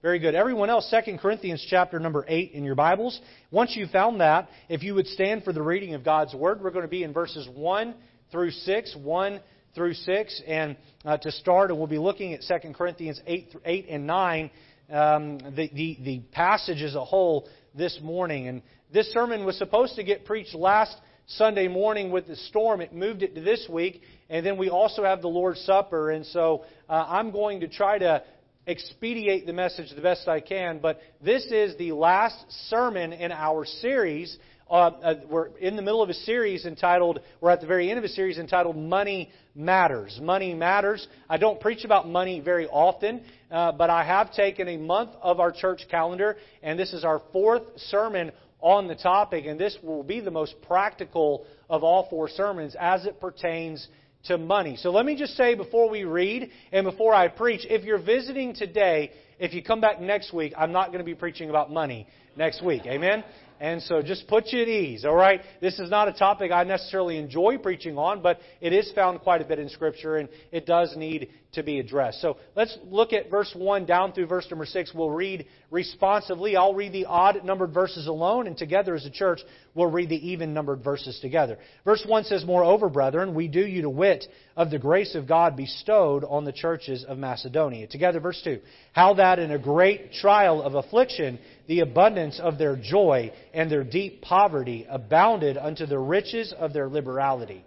Very good. Everyone else, 2 Corinthians chapter number 8 in your Bibles. Once you've found that, if you would stand for the reading of God's Word, we're going to be in verses 1 through 6. 1 through 6. And uh, to start, and we'll be looking at 2 Corinthians 8, 8 and 9, um, the, the, the passage as a whole this morning. And this sermon was supposed to get preached last Sunday morning with the storm. It moved it to this week. And then we also have the Lord's Supper. And so uh, I'm going to try to expedite the message the best I can. But this is the last sermon in our series. Uh, uh, we're in the middle of a series entitled, we're at the very end of a series entitled Money Matters. Money Matters. I don't preach about money very often, uh, but I have taken a month of our church calendar, and this is our fourth sermon on the topic, and this will be the most practical of all four sermons as it pertains to money. So let me just say before we read and before I preach, if you're visiting today, if you come back next week, I'm not going to be preaching about money next week. Amen? And so just put you at ease, all right? This is not a topic I necessarily enjoy preaching on, but it is found quite a bit in Scripture, and it does need to be addressed. So let's look at verse 1 down through verse number 6. We'll read responsively. I'll read the odd numbered verses alone, and together as a church, we'll read the even numbered verses together. Verse 1 says, Moreover, brethren, we do you to wit of the grace of God bestowed on the churches of Macedonia. Together, verse 2. How that in a great trial of affliction, the abundance of their joy and their deep poverty abounded unto the riches of their liberality.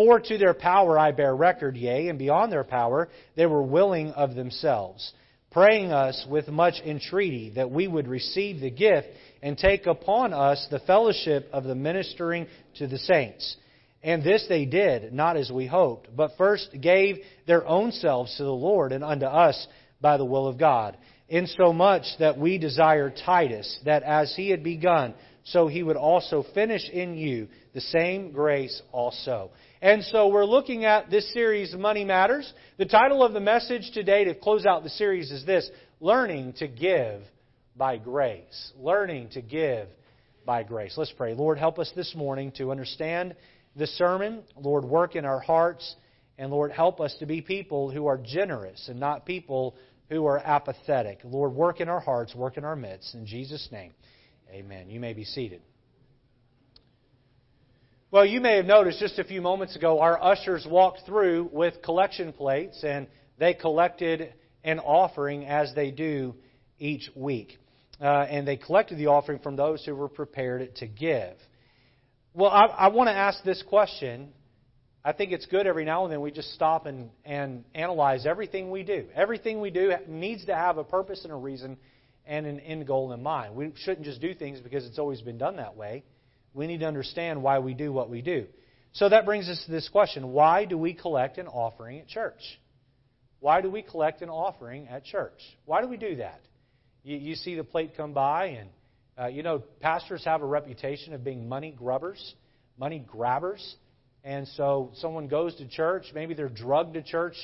For to their power I bear record, yea, and beyond their power they were willing of themselves, praying us with much entreaty that we would receive the gift and take upon us the fellowship of the ministering to the saints. And this they did, not as we hoped, but first gave their own selves to the Lord and unto us by the will of God, insomuch that we desire Titus, that as he had begun, so he would also finish in you the same grace also. And so we're looking at this series, Money Matters. The title of the message today to close out the series is this Learning to Give by Grace. Learning to Give by Grace. Let's pray. Lord, help us this morning to understand the sermon. Lord, work in our hearts. And Lord, help us to be people who are generous and not people who are apathetic. Lord, work in our hearts, work in our midst. In Jesus' name, amen. You may be seated. Well, you may have noticed just a few moments ago, our ushers walked through with collection plates and they collected an offering as they do each week. Uh, and they collected the offering from those who were prepared to give. Well, I, I want to ask this question. I think it's good every now and then we just stop and, and analyze everything we do. Everything we do needs to have a purpose and a reason and an end goal in mind. We shouldn't just do things because it's always been done that way. We need to understand why we do what we do. So that brings us to this question Why do we collect an offering at church? Why do we collect an offering at church? Why do we do that? You, you see the plate come by, and uh, you know, pastors have a reputation of being money grubbers, money grabbers. And so someone goes to church, maybe they're drugged to church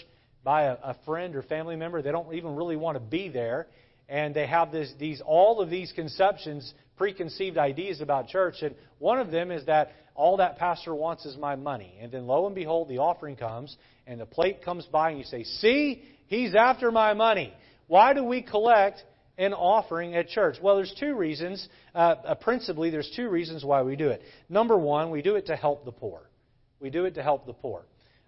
by a, a friend or family member. They don't even really want to be there. And they have this, these, all of these conceptions preconceived ideas about church. And one of them is that all that pastor wants is my money. And then lo and behold, the offering comes, and the plate comes by, and you say, See, he's after my money. Why do we collect an offering at church? Well, there's two reasons. Uh, uh, principally, there's two reasons why we do it. Number one, we do it to help the poor. We do it to help the poor.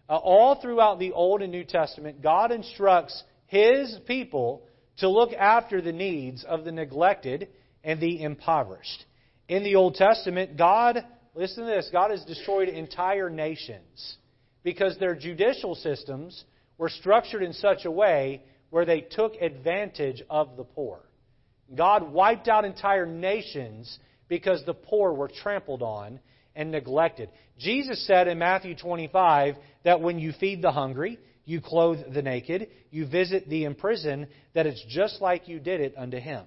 Uh, all throughout the Old and New Testament, God instructs His people to look after the needs of the neglected and the impoverished. In the Old Testament, God, listen to this, God has destroyed entire nations because their judicial systems were structured in such a way where they took advantage of the poor. God wiped out entire nations because the poor were trampled on and neglected. Jesus said in Matthew 25 that when you feed the hungry, you clothe the naked, you visit the imprisoned, that it's just like you did it unto him.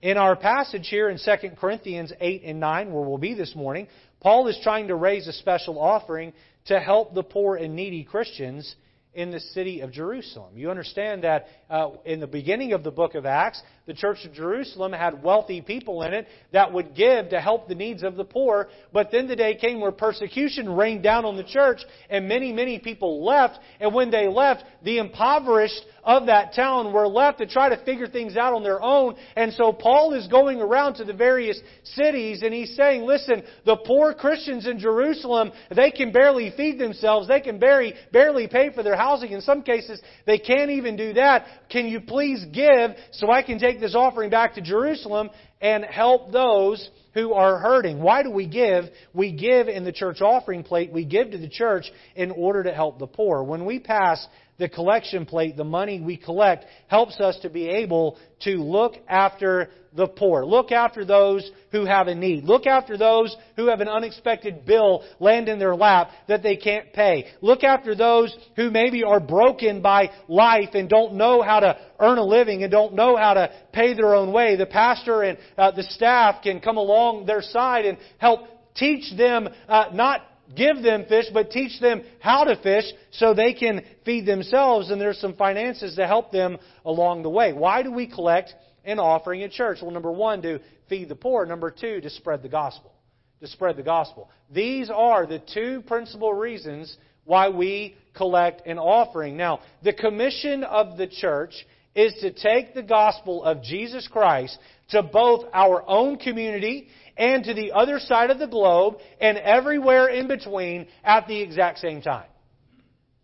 In our passage here in 2 Corinthians 8 and 9, where we'll be this morning, Paul is trying to raise a special offering to help the poor and needy Christians in the city of Jerusalem. You understand that uh, in the beginning of the book of Acts, the church of Jerusalem had wealthy people in it that would give to help the needs of the poor. But then the day came where persecution rained down on the church and many, many people left. And when they left, the impoverished of that town were left to try to figure things out on their own. And so Paul is going around to the various cities and he's saying, listen, the poor Christians in Jerusalem, they can barely feed themselves. They can barely, barely pay for their housing. In some cases, they can't even do that. Can you please give so I can take this offering back to Jerusalem and help those who are hurting. Why do we give? We give in the church offering plate. We give to the church in order to help the poor. When we pass the collection plate, the money we collect, helps us to be able to look after the poor. Look after those who have a need. Look after those who have an unexpected bill land in their lap that they can't pay. Look after those who maybe are broken by life and don't know how to earn a living and don't know how to pay their own way. The pastor and uh, the staff can come along their side and help teach them uh, not give them fish, but teach them how to fish so they can feed themselves, and there's some finances to help them along the way. Why do we collect an offering at church? Well, number one, to feed the poor. Number two, to spread the gospel. To spread the gospel. These are the two principal reasons why we collect an offering. Now, the commission of the church is to take the gospel of Jesus Christ to both our own community and to the other side of the globe and everywhere in between at the exact same time.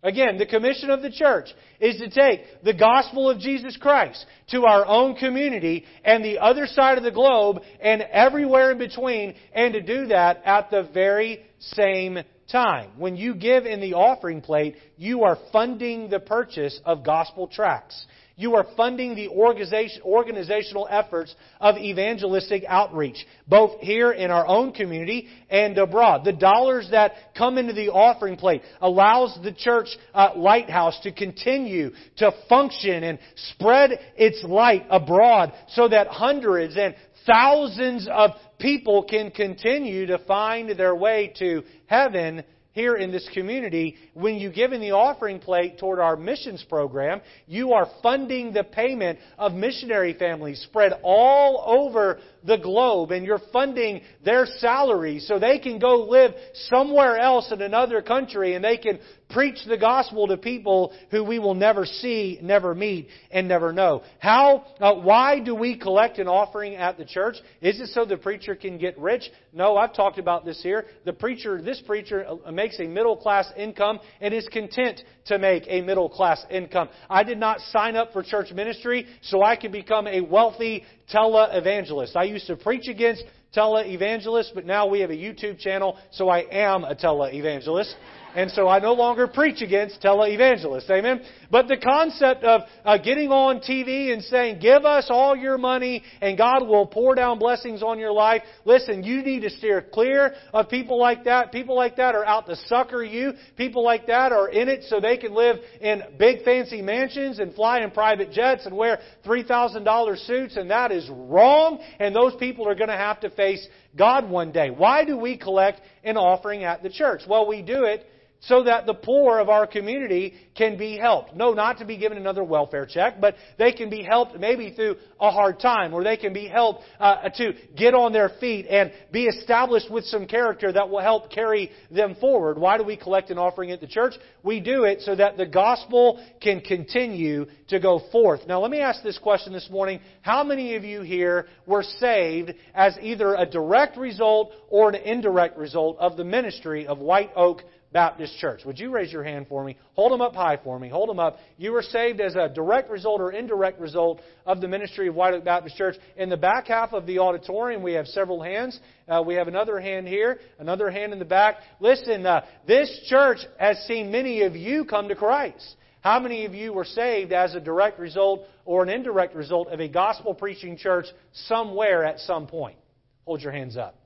Again, the commission of the church is to take the gospel of Jesus Christ to our own community and the other side of the globe and everywhere in between and to do that at the very same time. When you give in the offering plate, you are funding the purchase of gospel tracts. You are funding the organizational efforts of evangelistic outreach, both here in our own community and abroad. The dollars that come into the offering plate allows the church uh, lighthouse to continue to function and spread its light abroad so that hundreds and thousands of people can continue to find their way to heaven here in this community, when you give in the offering plate toward our missions program, you are funding the payment of missionary families spread all over the globe, and you're funding their salaries so they can go live somewhere else in another country and they can preach the gospel to people who we will never see, never meet, and never know. How, uh, why do we collect an offering at the church? Is it so the preacher can get rich? No, I've talked about this here. The preacher, this preacher uh, makes a middle class income and is content to make a middle class income. I did not sign up for church ministry so I could become a wealthy televangelist. I used to preach against televangelists, but now we have a YouTube channel, so I am a televangelist. And so I no longer preach against televangelists. Amen? But the concept of uh, getting on TV and saying, give us all your money and God will pour down blessings on your life. Listen, you need to steer clear of people like that. People like that are out to sucker you. People like that are in it so they can live in big fancy mansions and fly in private jets and wear $3,000 suits and that is wrong and those people are going to have to face God one day. Why do we collect an offering at the church? Well, we do it so that the poor of our community can be helped. No, not to be given another welfare check, but they can be helped maybe through a hard time, or they can be helped uh, to get on their feet and be established with some character that will help carry them forward. Why do we collect an offering at the church? We do it so that the gospel can continue to go forth. Now, let me ask this question this morning. How many of you here were saved as either a direct result or an indirect result of the ministry of White Oak Baptist Church. Would you raise your hand for me? Hold them up high for me. Hold them up. You were saved as a direct result or indirect result of the ministry of White Oak Baptist Church. In the back half of the auditorium, we have several hands. Uh, we have another hand here, another hand in the back. Listen, uh, this church has seen many of you come to Christ. How many of you were saved as a direct result or an indirect result of a gospel preaching church somewhere at some point? Hold your hands up.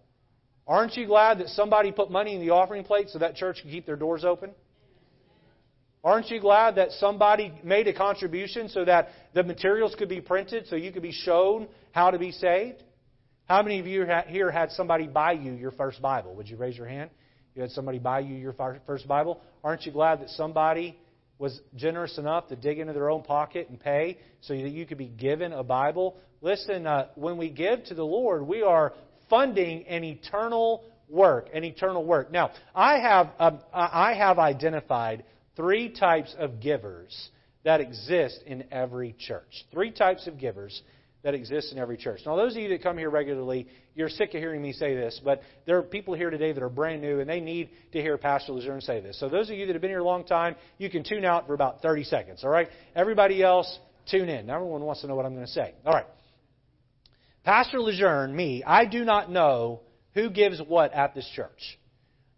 Aren't you glad that somebody put money in the offering plate so that church can keep their doors open? Aren't you glad that somebody made a contribution so that the materials could be printed so you could be shown how to be saved? How many of you here had somebody buy you your first Bible? Would you raise your hand? You had somebody buy you your first Bible? Aren't you glad that somebody was generous enough to dig into their own pocket and pay so that you could be given a Bible. Listen, uh, when we give to the Lord, we are funding an eternal work, an eternal work. Now, I have um, I have identified three types of givers that exist in every church. Three types of givers that exist in every church. Now, those of you that come here regularly, you're sick of hearing me say this, but there are people here today that are brand new and they need to hear Pastor Lejeune say this. So, those of you that have been here a long time, you can tune out for about 30 seconds, all right? Everybody else, tune in. Everyone wants to know what I'm going to say. All right. Pastor Lejeune, me, I do not know who gives what at this church.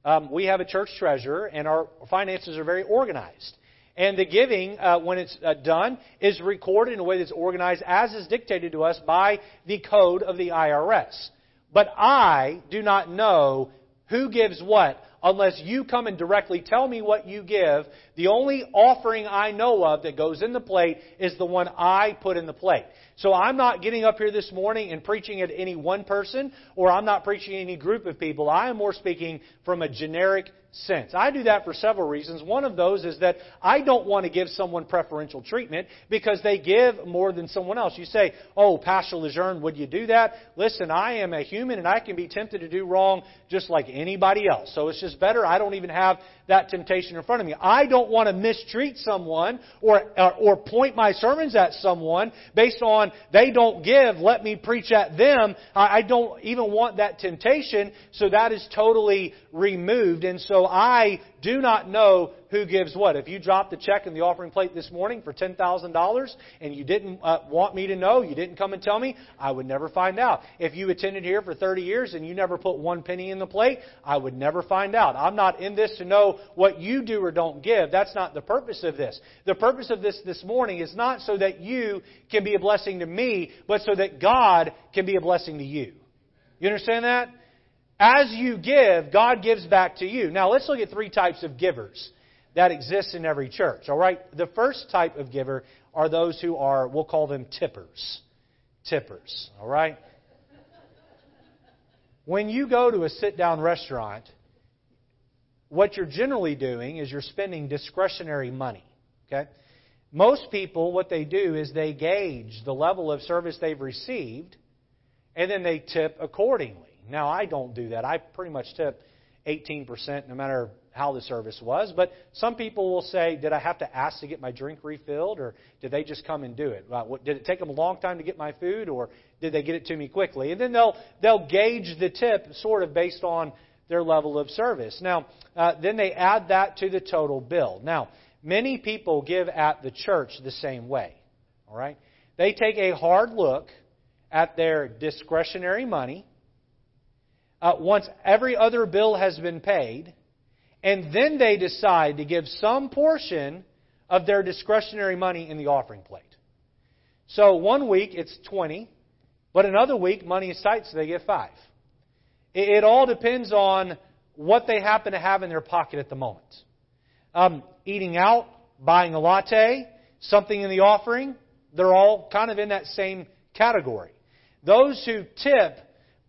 Um, we have a church treasurer, and our finances are very organized. And the giving, uh, when it's uh, done, is recorded in a way that's organized as is dictated to us by the code of the IRS. But I do not know who gives what unless you come and directly tell me what you give. The only offering I know of that goes in the plate is the one I put in the plate. So I'm not getting up here this morning and preaching at any one person, or I'm not preaching at any group of people. I am more speaking from a generic sense. I do that for several reasons. One of those is that I don't want to give someone preferential treatment because they give more than someone else. You say, Oh, Pastor Lejeune, would you do that? Listen, I am a human and I can be tempted to do wrong just like anybody else. So it's just better I don't even have that temptation in front of me. I don't want to mistreat someone or, or, or point my sermons at someone based on they don't give, let me preach at them. I, I don't even want that temptation, so that is totally removed. And so I do not know who gives what. If you dropped the check in the offering plate this morning for $10,000 and you didn't uh, want me to know, you didn't come and tell me, I would never find out. If you attended here for 30 years and you never put one penny in the plate, I would never find out. I'm not in this to know what you do or don't give. That's not the purpose of this. The purpose of this this morning is not so that you can be a blessing to me, but so that God can be a blessing to you. You understand that? As you give, God gives back to you. Now let's look at three types of givers that exists in every church. All right? The first type of giver are those who are, we'll call them tippers. Tippers. All right? When you go to a sit down restaurant, what you're generally doing is you're spending discretionary money. Okay? Most people, what they do is they gauge the level of service they've received and then they tip accordingly. Now, I don't do that. I pretty much tip 18% no matter how the service was. But some people will say, Did I have to ask to get my drink refilled, or did they just come and do it? Did it take them a long time to get my food, or did they get it to me quickly? And then they'll, they'll gauge the tip sort of based on their level of service. Now, uh, then they add that to the total bill. Now, many people give at the church the same way. All right? They take a hard look at their discretionary money uh, once every other bill has been paid, and then they decide to give some portion of their discretionary money in the offering plate. So one week it's 20, but another week money is tight, so they give 5. It, it all depends on what they happen to have in their pocket at the moment. Um, eating out, buying a latte, something in the offering, they're all kind of in that same category. Those who tip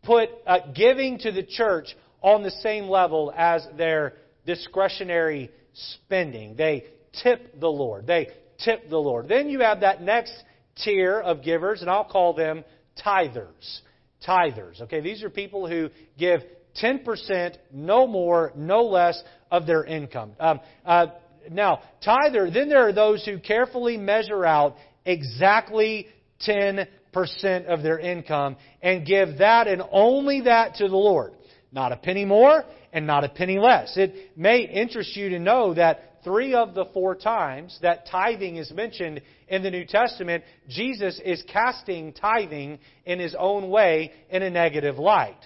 put uh, giving to the church on the same level as their discretionary spending. They tip the Lord. They tip the Lord. Then you have that next tier of givers, and I'll call them tithers. Tithers. Okay, these are people who give 10%, no more, no less, of their income. Um, uh, now, tither, then there are those who carefully measure out exactly 10% of their income and give that and only that to the Lord. Not a penny more and not a penny less. It may interest you to know that three of the four times that tithing is mentioned in the New Testament, Jesus is casting tithing in his own way in a negative light.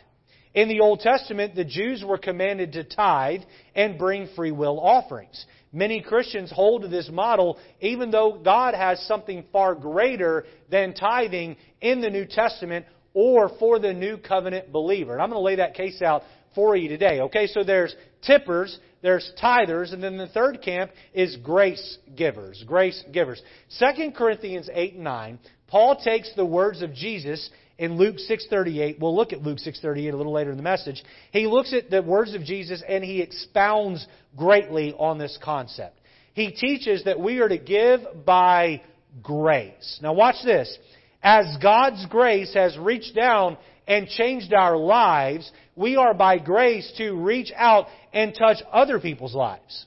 In the Old Testament, the Jews were commanded to tithe and bring free will offerings. Many Christians hold to this model, even though God has something far greater than tithing in the New Testament or for the new covenant believer. And I'm going to lay that case out for you today. Okay, so there's tippers, there's tithers, and then the third camp is grace givers. Grace givers. 2 Corinthians 8 and 9, Paul takes the words of Jesus in Luke 6:38. We'll look at Luke 6:38 a little later in the message. He looks at the words of Jesus and he expounds greatly on this concept. he teaches that we are to give by grace. Now watch this. As God's grace has reached down and changed our lives, we are by grace to reach out and touch other people's lives.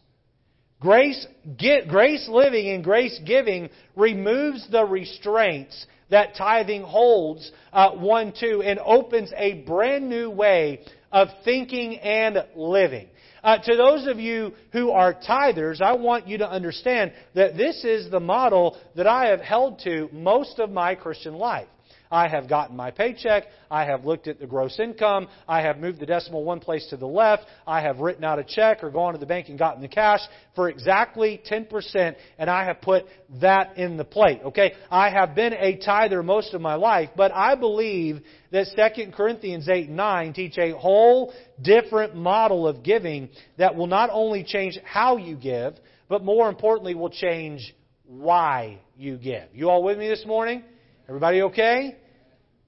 Grace, get, grace living and grace giving removes the restraints that tithing holds uh, one to and opens a brand new way of thinking and living. Uh, to those of you who are tithers, I want you to understand that this is the model that I have held to most of my Christian life. I have gotten my paycheck. I have looked at the gross income. I have moved the decimal one place to the left. I have written out a check or gone to the bank and gotten the cash for exactly 10%, and I have put that in the plate. Okay? I have been a tither most of my life, but I believe that 2 Corinthians 8 and 9 teach a whole different model of giving that will not only change how you give, but more importantly will change why you give. You all with me this morning? Everybody okay?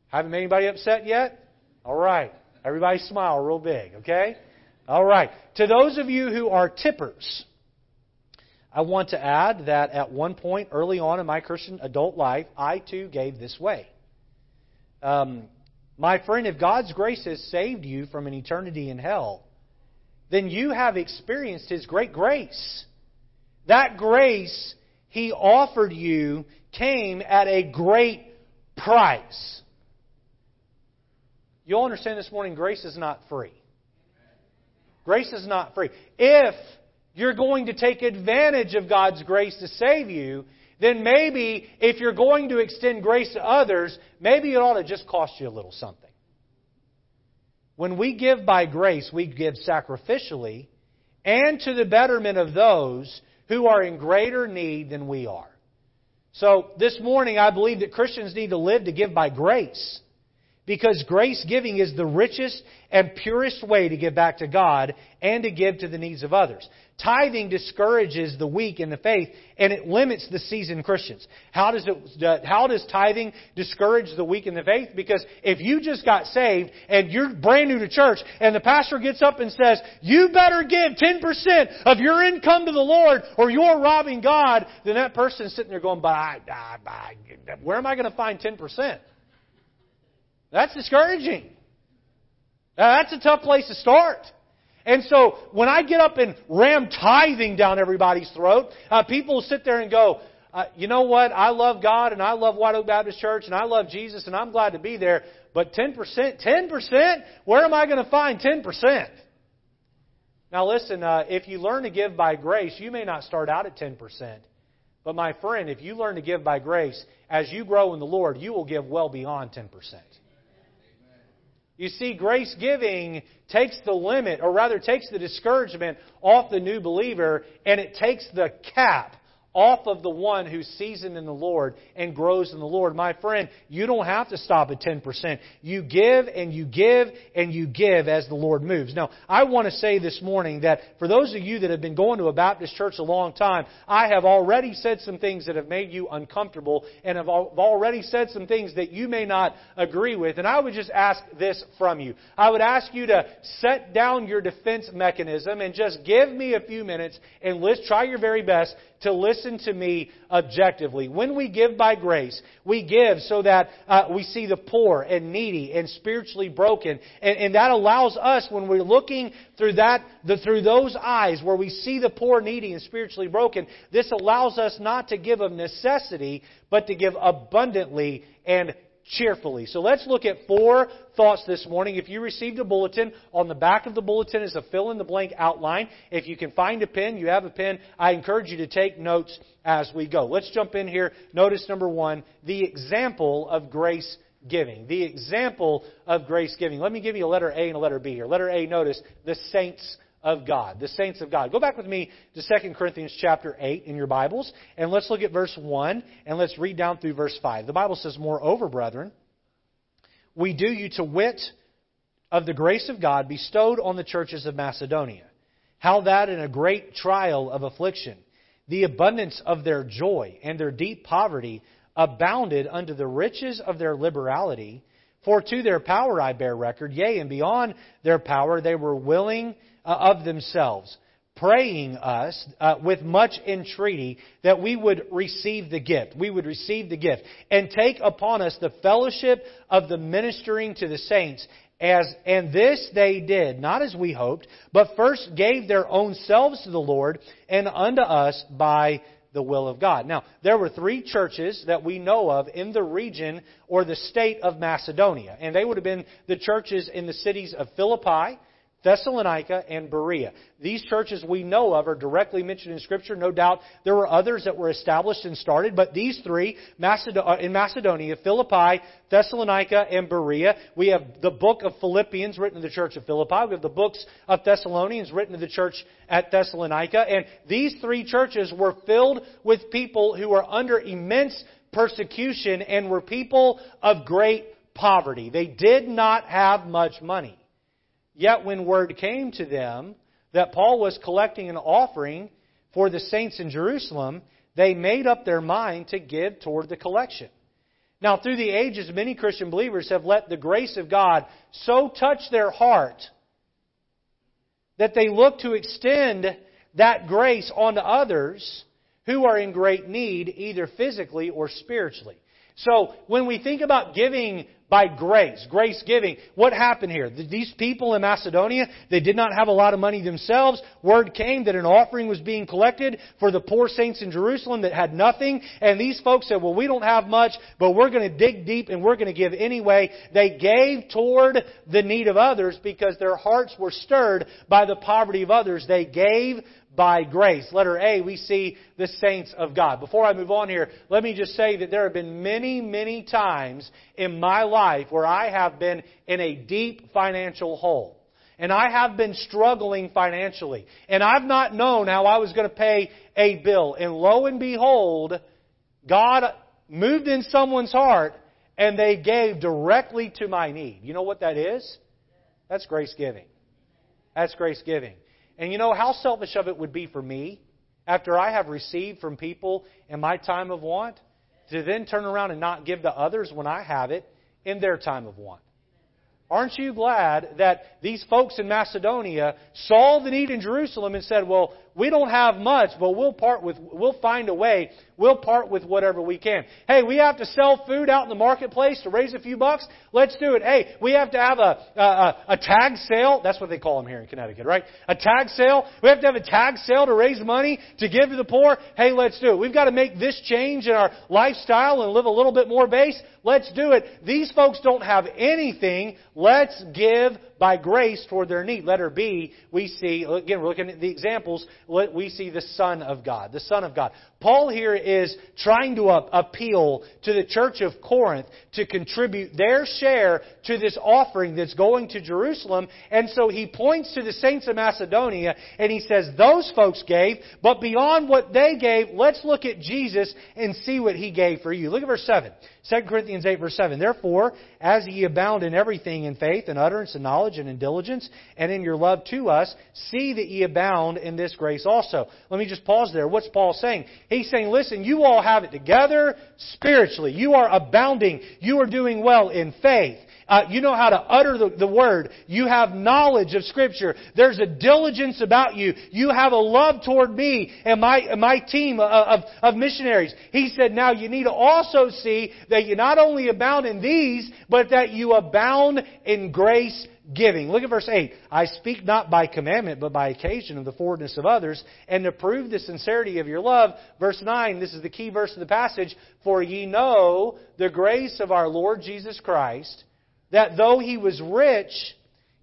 Haven't made anybody upset yet? All right. Everybody smile real big, okay? All right. To those of you who are tippers, I want to add that at one point early on in my Christian adult life, I too gave this way. Um, my friend, if God's grace has saved you from an eternity in hell, then you have experienced His great grace. That grace He offered you came at a great price. You'll understand this morning grace is not free. Grace is not free. If you're going to take advantage of God's grace to save you, then maybe if you're going to extend grace to others, maybe it ought to just cost you a little something. When we give by grace, we give sacrificially and to the betterment of those who are in greater need than we are. So this morning, I believe that Christians need to live to give by grace. Because grace giving is the richest and purest way to give back to God and to give to the needs of others. Tithing discourages the weak in the faith and it limits the seasoned Christians. How does it, uh, how does tithing discourage the weak in the faith? Because if you just got saved and you're brand new to church and the pastor gets up and says, you better give 10% of your income to the Lord or you're robbing God, then that person's sitting there going, but where am I going to find 10%? That's discouraging. That's a tough place to start. And so when I get up and ram tithing down everybody's throat, uh, people sit there and go, uh, you know what? I love God and I love White Oak Baptist Church and I love Jesus and I'm glad to be there. But 10%, 10%? Where am I going to find 10%? Now listen, uh, if you learn to give by grace, you may not start out at 10%. But my friend, if you learn to give by grace, as you grow in the Lord, you will give well beyond 10%. You see, grace giving takes the limit, or rather takes the discouragement off the new believer, and it takes the cap off of the one who's seasoned in the Lord and grows in the Lord. My friend, you don't have to stop at 10%. You give and you give and you give as the Lord moves. Now, I want to say this morning that for those of you that have been going to a Baptist church a long time, I have already said some things that have made you uncomfortable and have already said some things that you may not agree with. And I would just ask this from you. I would ask you to set down your defense mechanism and just give me a few minutes and let's try your very best to listen to me objectively. When we give by grace, we give so that uh, we see the poor and needy and spiritually broken. And, and that allows us, when we're looking through that, the, through those eyes where we see the poor, needy, and spiritually broken, this allows us not to give of necessity, but to give abundantly and cheerfully. So let's look at four thoughts this morning. If you received a bulletin, on the back of the bulletin is a fill in the blank outline. If you can find a pen, you have a pen, I encourage you to take notes as we go. Let's jump in here. Notice number one, the example of grace giving. The example of grace giving. Let me give you a letter A and a letter B here. Letter A, notice the saints of God, the saints of God. Go back with me to 2 Corinthians chapter 8 in your Bibles, and let's look at verse 1, and let's read down through verse 5. The Bible says, Moreover, brethren, we do you to wit of the grace of God bestowed on the churches of Macedonia, how that in a great trial of affliction, the abundance of their joy and their deep poverty abounded unto the riches of their liberality. For to their power I bear record, yea, and beyond their power they were willing uh, of themselves, praying us uh, with much entreaty that we would receive the gift. We would receive the gift and take upon us the fellowship of the ministering to the saints. As, and this they did, not as we hoped, but first gave their own selves to the Lord and unto us by the will of God. Now, there were three churches that we know of in the region or the state of Macedonia, and they would have been the churches in the cities of Philippi, Thessalonica, and Berea. These churches we know of are directly mentioned in Scripture. No doubt there were others that were established and started, but these three uh, in Macedonia, Philippi, Thessalonica, and Berea. We have the book of Philippians written to the church of Philippi. We have the books of Thessalonians written to the church at Thessalonica. And these three churches were filled with people who were under immense persecution and were people of great poverty. They did not have much money. Yet when word came to them that Paul was collecting an offering for the saints in Jerusalem, they made up their mind to give toward the collection. Now, through the ages, many Christian believers have let the grace of God so touch their heart that they look to extend that grace onto others who are in great need, either physically or spiritually. So, when we think about giving by grace, grace giving. What happened here? These people in Macedonia, they did not have a lot of money themselves. Word came that an offering was being collected for the poor saints in Jerusalem that had nothing. And these folks said, well, we don't have much, but we're going to dig deep and we're going to give anyway. They gave toward the need of others because their hearts were stirred by the poverty of others. They gave by grace. Letter A, we see the saints of God. Before I move on here, let me just say that there have been many, many times in my life where I have been in a deep financial hole. And I have been struggling financially. And I've not known how I was going to pay a bill. And lo and behold, God moved in someone's heart and they gave directly to my need. You know what that is? That's grace giving. That's grace giving. And you know how selfish of it would be for me, after I have received from people in my time of want, to then turn around and not give to others when I have it in their time of want. Aren't you glad that these folks in Macedonia saw the need in Jerusalem and said, well, we don't have much, but we'll part with, we'll find a way. We'll part with whatever we can. Hey, we have to sell food out in the marketplace to raise a few bucks. Let's do it. Hey, we have to have a, a, a tag sale. That's what they call them here in Connecticut, right? A tag sale. We have to have a tag sale to raise money to give to the poor. Hey, let's do it. We've got to make this change in our lifestyle and live a little bit more base. Let's do it. These folks don't have anything. Let's give by grace toward their need. Letter B, we see, again, we're looking at the examples, we see the Son of God. The Son of God. Paul here is trying to appeal to the church of Corinth to contribute their share to this offering that's going to Jerusalem. And so he points to the saints of Macedonia and he says, those folks gave, but beyond what they gave, let's look at Jesus and see what he gave for you. Look at verse 7. 2 Corinthians 8 verse 7. Therefore, as ye abound in everything in faith and utterance and knowledge and in diligence and in your love to us, see that ye abound in this grace also. Let me just pause there. What's Paul saying? He's saying, listen, you all have it together spiritually. You are abounding. You are doing well in faith. Uh, you know how to utter the, the, word. You have knowledge of Scripture. There's a diligence about you. You have a love toward me and my, my team of, of, of missionaries. He said, now you need to also see that you not only abound in these, but that you abound in grace giving. Look at verse 8. I speak not by commandment, but by occasion of the forwardness of others, and to prove the sincerity of your love. Verse 9, this is the key verse of the passage. For ye know the grace of our Lord Jesus Christ, that though he was rich,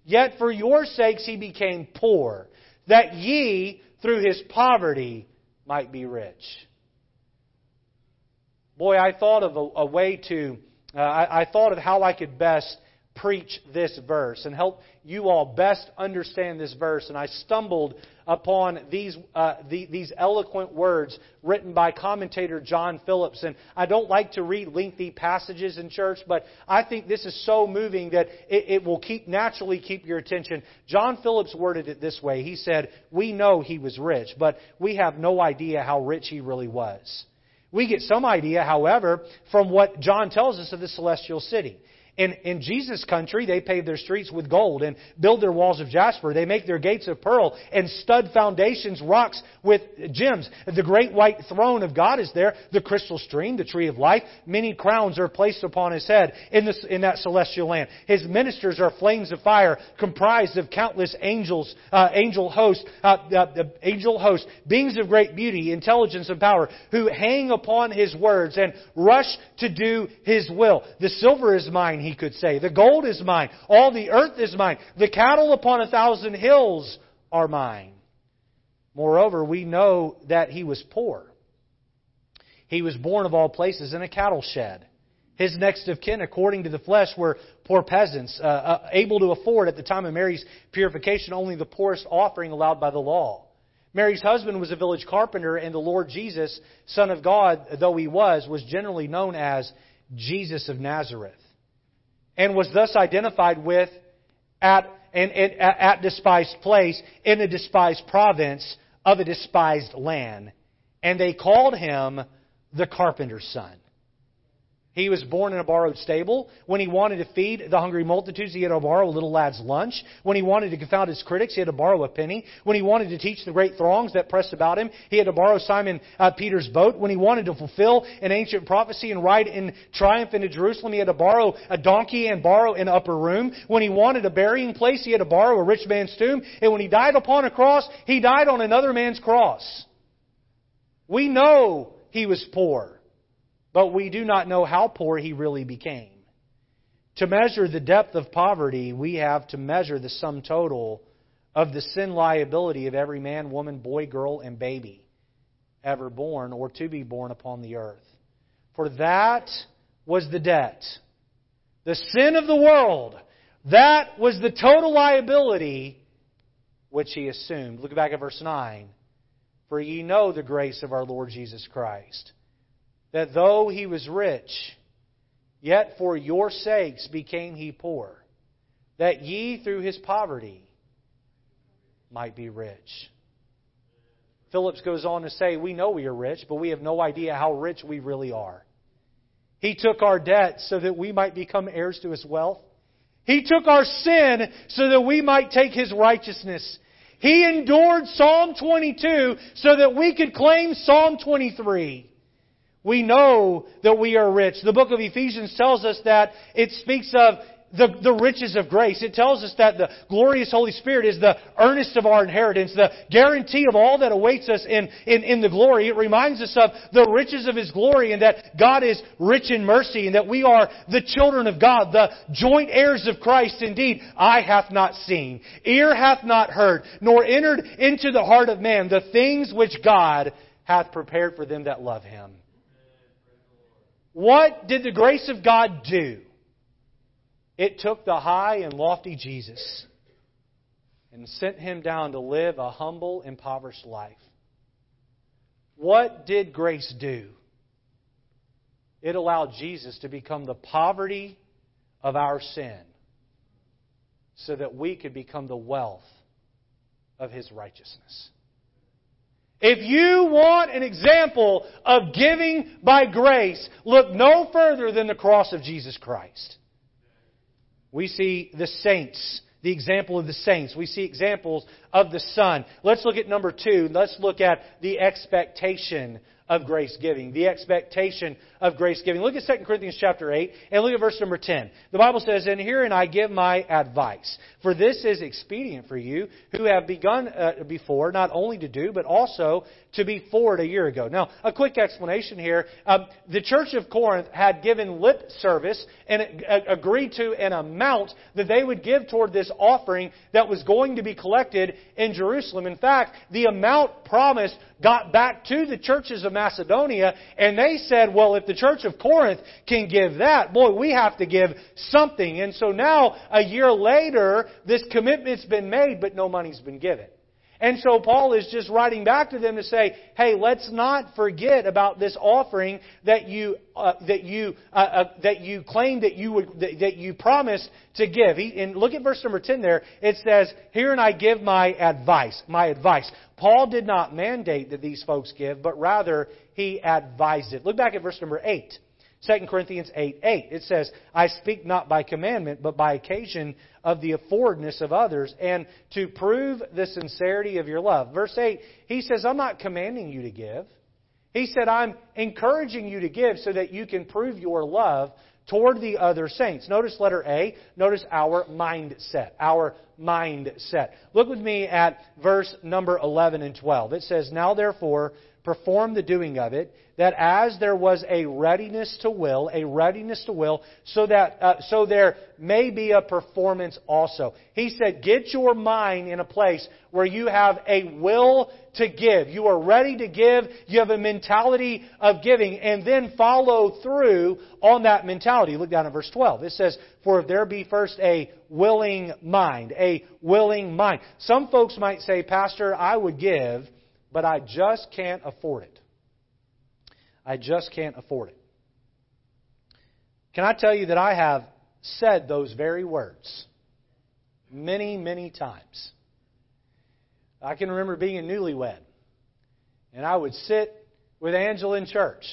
yet for your sakes he became poor, that ye, through his poverty, might be rich. Boy, I thought of a, a way to, uh, I, I thought of how I could best preach this verse and help you all best understand this verse. And I stumbled upon these, uh, the, these eloquent words written by commentator John Phillips. And I don't like to read lengthy passages in church, but I think this is so moving that it, it will keep, naturally keep your attention. John Phillips worded it this way. He said, We know he was rich, but we have no idea how rich he really was. We get some idea, however, from what John tells us of the celestial city. In, in Jesus' country, they pave their streets with gold and build their walls of jasper. They make their gates of pearl and stud foundations, rocks with gems. The great white throne of God is there, the crystal stream, the tree of life. Many crowns are placed upon his head in, this, in that celestial land. His ministers are flames of fire, comprised of countless angels, uh, angel hosts, uh, uh, angel hosts, beings of great beauty, intelligence, and power, who hang upon his words and rush to do his will. The silver is mine he could say. The gold is mine. All the earth is mine. The cattle upon a thousand hills are mine. Moreover, we know that he was poor. He was born of all places in a cattle shed. His next of kin, according to the flesh, were poor peasants, uh, uh, able to afford at the time of Mary's purification only the poorest offering allowed by the law. Mary's husband was a village carpenter, and the Lord Jesus, Son of God, though he was, was generally known as Jesus of Nazareth and was thus identified with at, and, and, at despised place in a despised province of a despised land. And they called him the carpenter's son. He was born in a borrowed stable. When he wanted to feed the hungry multitudes, he had to borrow a little lad's lunch. When he wanted to confound his critics, he had to borrow a penny. When he wanted to teach the great throngs that pressed about him, he had to borrow Simon uh, Peter's boat. When he wanted to fulfill an ancient prophecy and ride in triumph into Jerusalem, he had to borrow a donkey and borrow an upper room. When he wanted a burying place, he had to borrow a rich man's tomb. And when he died upon a cross, he died on another man's cross. We know he was poor but we do not know how poor he really became. To measure the depth of poverty, we have to measure the sum total of the sin liability of every man, woman, boy, girl, and baby ever born or to be born upon the earth. For that was the debt. The sin of the world. That was the total liability which he assumed. Look back at verse 9. For ye know the grace of our Lord Jesus Christ that though he was rich, yet for your sakes became he poor, that ye through his poverty might be rich. Phillips goes on to say, We know we are rich, but we have no idea how rich we really are. He took our debt so that we might become heirs to his wealth. He took our sin so that we might take his righteousness. He endured Psalm 22 so that we could claim Psalm 23. We know that we are rich. The book of Ephesians tells us that it speaks of the, the riches of grace. It tells us that the glorious Holy Spirit is the earnest of our inheritance, the guarantee of all that awaits us in, in, in the glory. It reminds us of the riches of His glory and that God is rich in mercy and that we are the children of God, the joint heirs of Christ. Indeed, eye hath not seen, ear hath not heard, nor entered into the heart of man the things which God hath prepared for them that love Him. What did the grace of God do? It took the high and lofty Jesus and sent him down to live a humble, impoverished life. What did grace do? It allowed Jesus to become the poverty of our sin so that we could become the wealth of his righteousness. If you want an example of giving by grace, look no further than the cross of Jesus Christ. We see the saints, the example of the saints. We see examples of the Son. Let's look at number two. Let's look at the expectation of grace giving, the expectation of grace giving. Look at 2 Corinthians chapter 8 and look at verse number 10. The Bible says, And herein I give my advice, for this is expedient for you who have begun uh, before, not only to do, but also to be forward a year ago. Now, a quick explanation here. Um, the church of Corinth had given lip service and uh, agreed to an amount that they would give toward this offering that was going to be collected in Jerusalem. In fact, the amount promised got back to the churches of Macedonia, and they said, well, if the church of Corinth can give that, boy, we have to give something. And so now, a year later, this commitment's been made, but no money's been given. And so Paul is just writing back to them to say, "Hey, let's not forget about this offering that you uh, that you uh, uh, that you claimed that you would that, that you promised to give." He, and look at verse number ten there. It says, "Here and I give my advice, my advice." Paul did not mandate that these folks give, but rather he advised it. Look back at verse number eight. 2 Corinthians 8 8. It says, I speak not by commandment, but by occasion of the affordness of others, and to prove the sincerity of your love. Verse 8, he says, I'm not commanding you to give. He said, I'm encouraging you to give so that you can prove your love toward the other saints. Notice letter A. Notice our mindset. Our mindset. Look with me at verse number 11 and 12. It says, Now therefore, perform the doing of it, that as there was a readiness to will, a readiness to will, so that uh, so there may be a performance also. He said, get your mind in a place where you have a will to give. You are ready to give. You have a mentality of giving, and then follow through on that mentality. Look down at verse 12. It says, "For if there be first a willing mind, a willing mind." Some folks might say, "Pastor, I would give." but I just can't afford it. I just can't afford it. Can I tell you that I have said those very words many, many times? I can remember being a newlywed, and I would sit with Angela in church,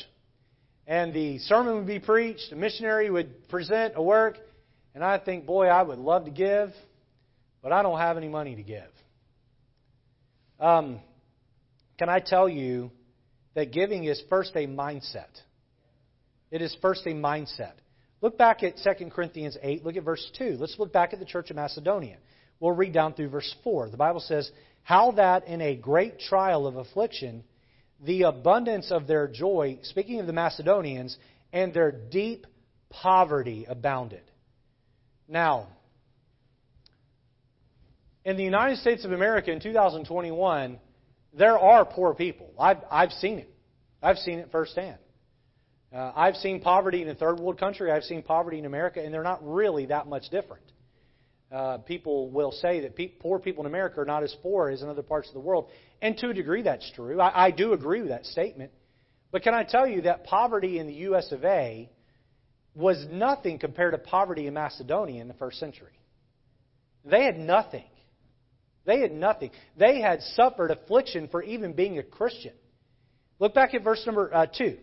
and the sermon would be preached, the missionary would present a work, and I think, boy, I would love to give, but I don't have any money to give. Um, can I tell you that giving is first a mindset? It is first a mindset. Look back at 2 Corinthians 8. Look at verse 2. Let's look back at the church of Macedonia. We'll read down through verse 4. The Bible says, How that in a great trial of affliction, the abundance of their joy, speaking of the Macedonians, and their deep poverty abounded. Now, in the United States of America in 2021, there are poor people. I've, I've seen it. I've seen it firsthand. Uh, I've seen poverty in a third world country. I've seen poverty in America, and they're not really that much different. Uh, people will say that pe- poor people in America are not as poor as in other parts of the world. And to a degree, that's true. I, I do agree with that statement. But can I tell you that poverty in the U.S. of A. was nothing compared to poverty in Macedonia in the first century? They had nothing. They had nothing. They had suffered affliction for even being a Christian. Look back at verse number uh, 2.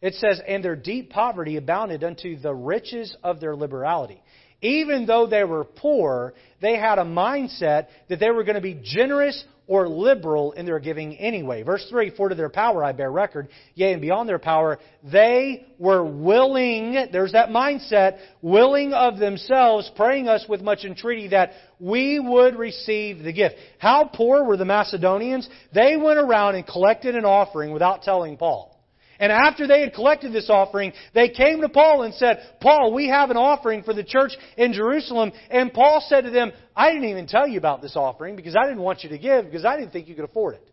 It says, And their deep poverty abounded unto the riches of their liberality. Even though they were poor, they had a mindset that they were going to be generous or liberal in their giving anyway. Verse 3 For to their power I bear record, yea, and beyond their power, they were willing, there's that mindset, willing of themselves, praying us with much entreaty that we would receive the gift. How poor were the Macedonians? They went around and collected an offering without telling Paul. And after they had collected this offering, they came to Paul and said, Paul, we have an offering for the church in Jerusalem. And Paul said to them, I didn't even tell you about this offering because I didn't want you to give because I didn't think you could afford it.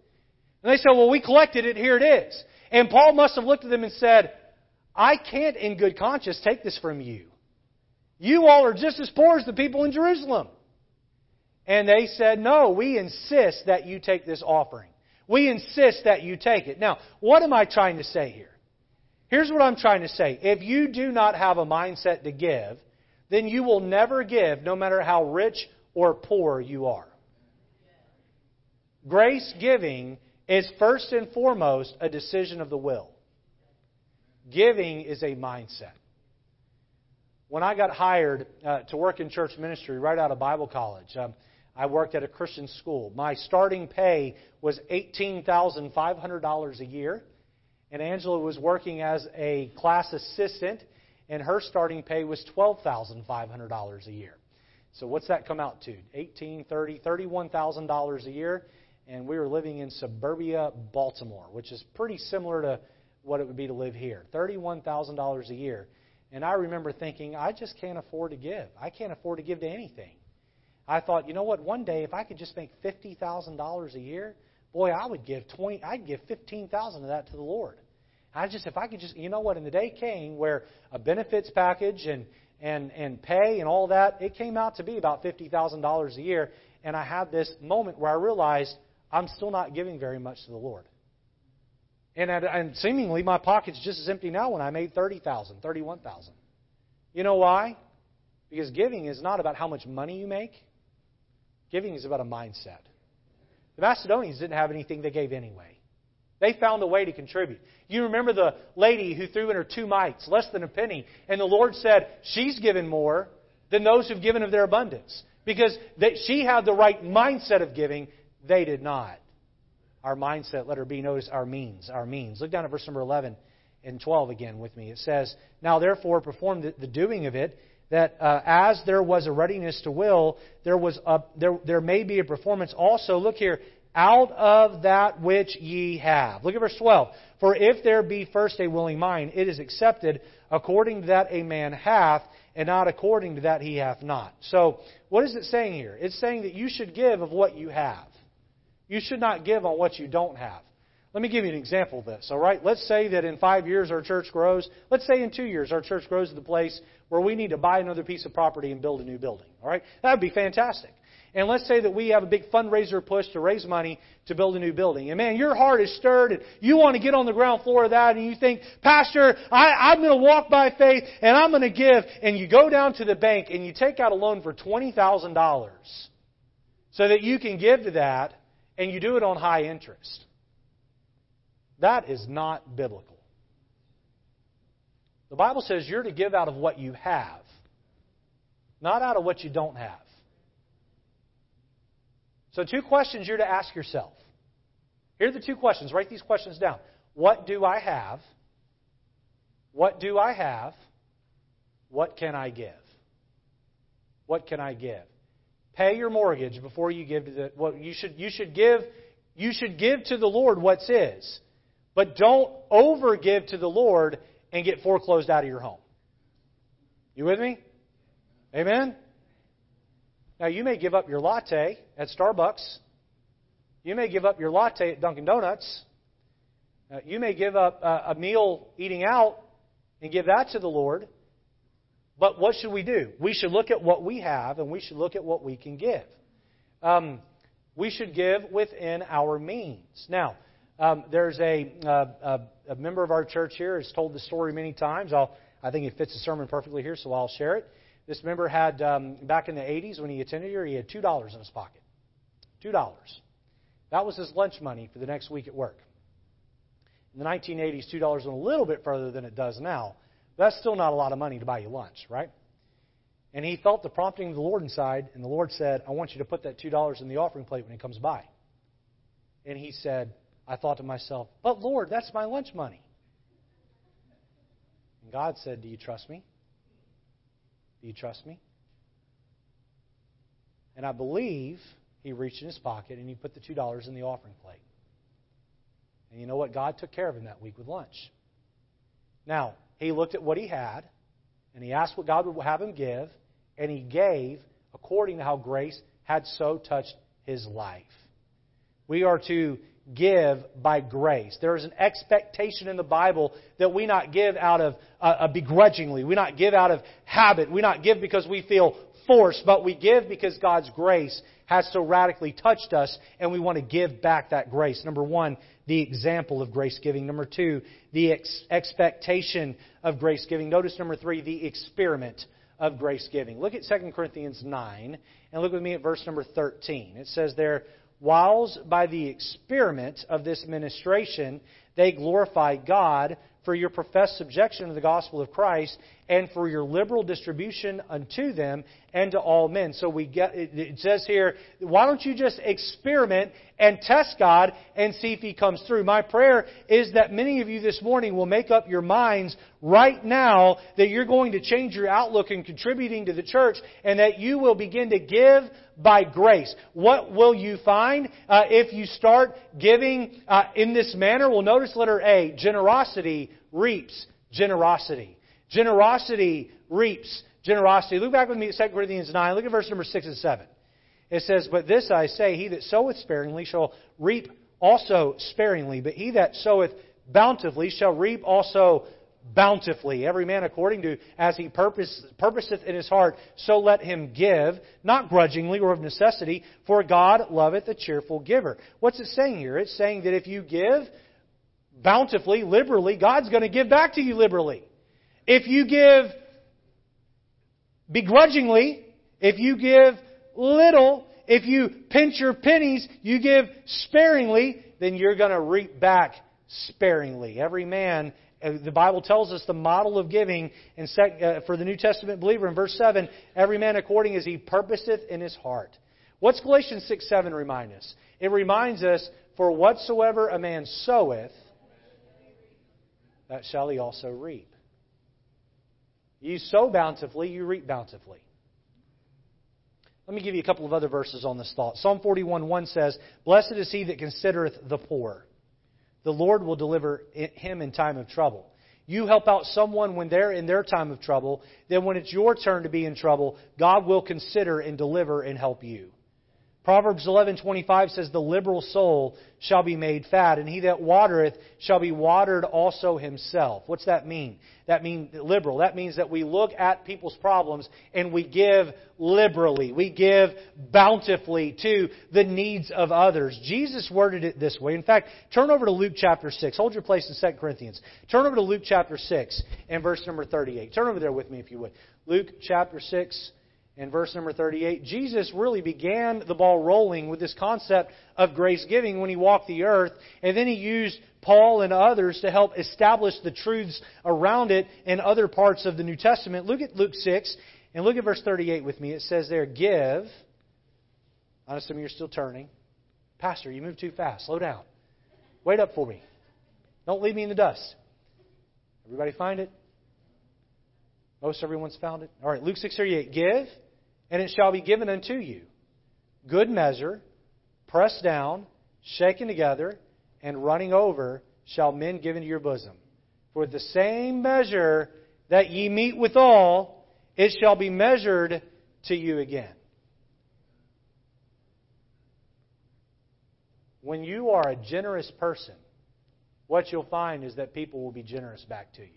And they said, well, we collected it, here it is. And Paul must have looked at them and said, I can't in good conscience take this from you. You all are just as poor as the people in Jerusalem. And they said, no, we insist that you take this offering. We insist that you take it. Now, what am I trying to say here? Here's what I'm trying to say. If you do not have a mindset to give, then you will never give, no matter how rich or poor you are. Grace giving is first and foremost a decision of the will. Giving is a mindset. When I got hired uh, to work in church ministry right out of Bible college, um, I worked at a Christian school. My starting pay was $18,500 a year. And Angela was working as a class assistant, and her starting pay was $12,500 a year. So what's that come out to? Eighteen, thirty, thirty-one thousand dollars a year, and we were living in suburbia Baltimore, which is pretty similar to what it would be to live here. Thirty-one thousand dollars a year, and I remember thinking, I just can't afford to give. I can't afford to give to anything. I thought, you know what? One day, if I could just make fifty thousand dollars a year, boy, I would give twenty. I'd give fifteen thousand of that to the Lord. I just, if I could just, you know what? And the day came where a benefits package and and and pay and all that, it came out to be about fifty thousand dollars a year. And I had this moment where I realized I'm still not giving very much to the Lord. And, and seemingly my pocket's just as empty now when I made thirty thousand, thirty-one thousand. You know why? Because giving is not about how much money you make. Giving is about a mindset. The Macedonians didn't have anything they gave anyway. They found a way to contribute. You remember the lady who threw in her two mites, less than a penny, and the Lord said, She's given more than those who've given of their abundance. Because she had the right mindset of giving, they did not. Our mindset, let her be notice, our means, our means. Look down at verse number 11 and 12 again with me. It says, Now therefore perform the, the doing of it, that uh, as there was a readiness to will, there, was a, there, there may be a performance also. Look here, out of that which ye have. Look at verse 12. For if there be first a willing mind, it is accepted according to that a man hath, and not according to that he hath not. So, what is it saying here? It's saying that you should give of what you have. You should not give on what you don't have. Let me give you an example of this, all right? Let's say that in five years our church grows. Let's say in two years our church grows to the place where we need to buy another piece of property and build a new building, all right? That would be fantastic. And let's say that we have a big fundraiser push to raise money to build a new building. And man, your heart is stirred and you want to get on the ground floor of that and you think, Pastor, I, I'm going to walk by faith and I'm going to give. And you go down to the bank and you take out a loan for $20,000 so that you can give to that and you do it on high interest. That is not biblical. The Bible says you're to give out of what you have, not out of what you don't have. So, two questions you're to ask yourself. Here are the two questions. Write these questions down. What do I have? What do I have? What can I give? What can I give? Pay your mortgage before you give to the well, you should you should give you should give to the Lord what's his. But don't over give to the Lord and get foreclosed out of your home. You with me? Amen? Now, you may give up your latte at Starbucks. You may give up your latte at Dunkin' Donuts. Uh, you may give up uh, a meal eating out and give that to the Lord. But what should we do? We should look at what we have and we should look at what we can give. Um, we should give within our means. Now, um, there's a, uh, a, member of our church here has told the story many times. I'll, I think it fits the sermon perfectly here, so I'll share it. This member had, um, back in the 80s when he attended here, he had $2 in his pocket. $2. That was his lunch money for the next week at work. In the 1980s, $2 went a little bit further than it does now. That's still not a lot of money to buy you lunch, right? And he felt the prompting of the Lord inside, and the Lord said, I want you to put that $2 in the offering plate when he comes by. And he said, I thought to myself, but Lord, that's my lunch money. And God said, Do you trust me? Do you trust me? And I believe he reached in his pocket and he put the $2 in the offering plate. And you know what? God took care of him that week with lunch. Now, he looked at what he had and he asked what God would have him give, and he gave according to how grace had so touched his life. We are to give by grace. There is an expectation in the Bible that we not give out of uh, uh, begrudgingly. We not give out of habit. We not give because we feel forced, but we give because God's grace has so radically touched us and we want to give back that grace. Number one, the example of grace giving. Number two, the ex- expectation of grace giving. Notice number three, the experiment of grace giving. Look at 2 Corinthians 9 and look with me at verse number 13. It says there, whilst by the experiment of this ministration they glorify God for your professed subjection to the gospel of Christ and for your liberal distribution unto them and to all men. So we get it says here, why don't you just experiment and test God and see if he comes through. My prayer is that many of you this morning will make up your minds right now that you're going to change your outlook in contributing to the church and that you will begin to give by grace. What will you find uh, if you start giving uh, in this manner? Well, notice letter A, generosity reaps generosity. Generosity reaps generosity. Look back with me at 2 Corinthians 9. Look at verse number 6 and 7. It says, But this I say, he that soweth sparingly shall reap also sparingly, but he that soweth bountifully shall reap also bountifully. Every man according to as he purpose, purposeth in his heart, so let him give, not grudgingly or of necessity, for God loveth a cheerful giver. What's it saying here? It's saying that if you give bountifully, liberally, God's going to give back to you liberally. If you give begrudgingly, if you give little, if you pinch your pennies, you give sparingly, then you're going to reap back sparingly. Every man, uh, the Bible tells us the model of giving in sec, uh, for the New Testament believer in verse 7 every man according as he purposeth in his heart. What's Galatians 6 7 remind us? It reminds us, For whatsoever a man soweth, that shall he also reap. You sow bountifully, you reap bountifully. Let me give you a couple of other verses on this thought. Psalm 41 1 says, Blessed is he that considereth the poor. The Lord will deliver him in time of trouble. You help out someone when they're in their time of trouble, then when it's your turn to be in trouble, God will consider and deliver and help you. Proverbs 11:25 says the liberal soul shall be made fat and he that watereth shall be watered also himself. What's that mean? That means liberal. That means that we look at people's problems and we give liberally. We give bountifully to the needs of others. Jesus worded it this way. In fact, turn over to Luke chapter 6. Hold your place in 2 Corinthians. Turn over to Luke chapter 6 and verse number 38. Turn over there with me if you would. Luke chapter 6 in verse number 38, Jesus really began the ball rolling with this concept of grace giving when he walked the earth, and then he used Paul and others to help establish the truths around it in other parts of the New Testament. Look at Luke 6 and look at verse 38 with me. It says there, Give. I assume you're still turning. Pastor, you move too fast. Slow down. Wait up for me. Don't leave me in the dust. Everybody find it? Most everyone's found it. All right, Luke 6:38. Give, and it shall be given unto you. Good measure, pressed down, shaken together, and running over, shall men give into your bosom. For the same measure that ye meet withal, it shall be measured to you again. When you are a generous person, what you'll find is that people will be generous back to you.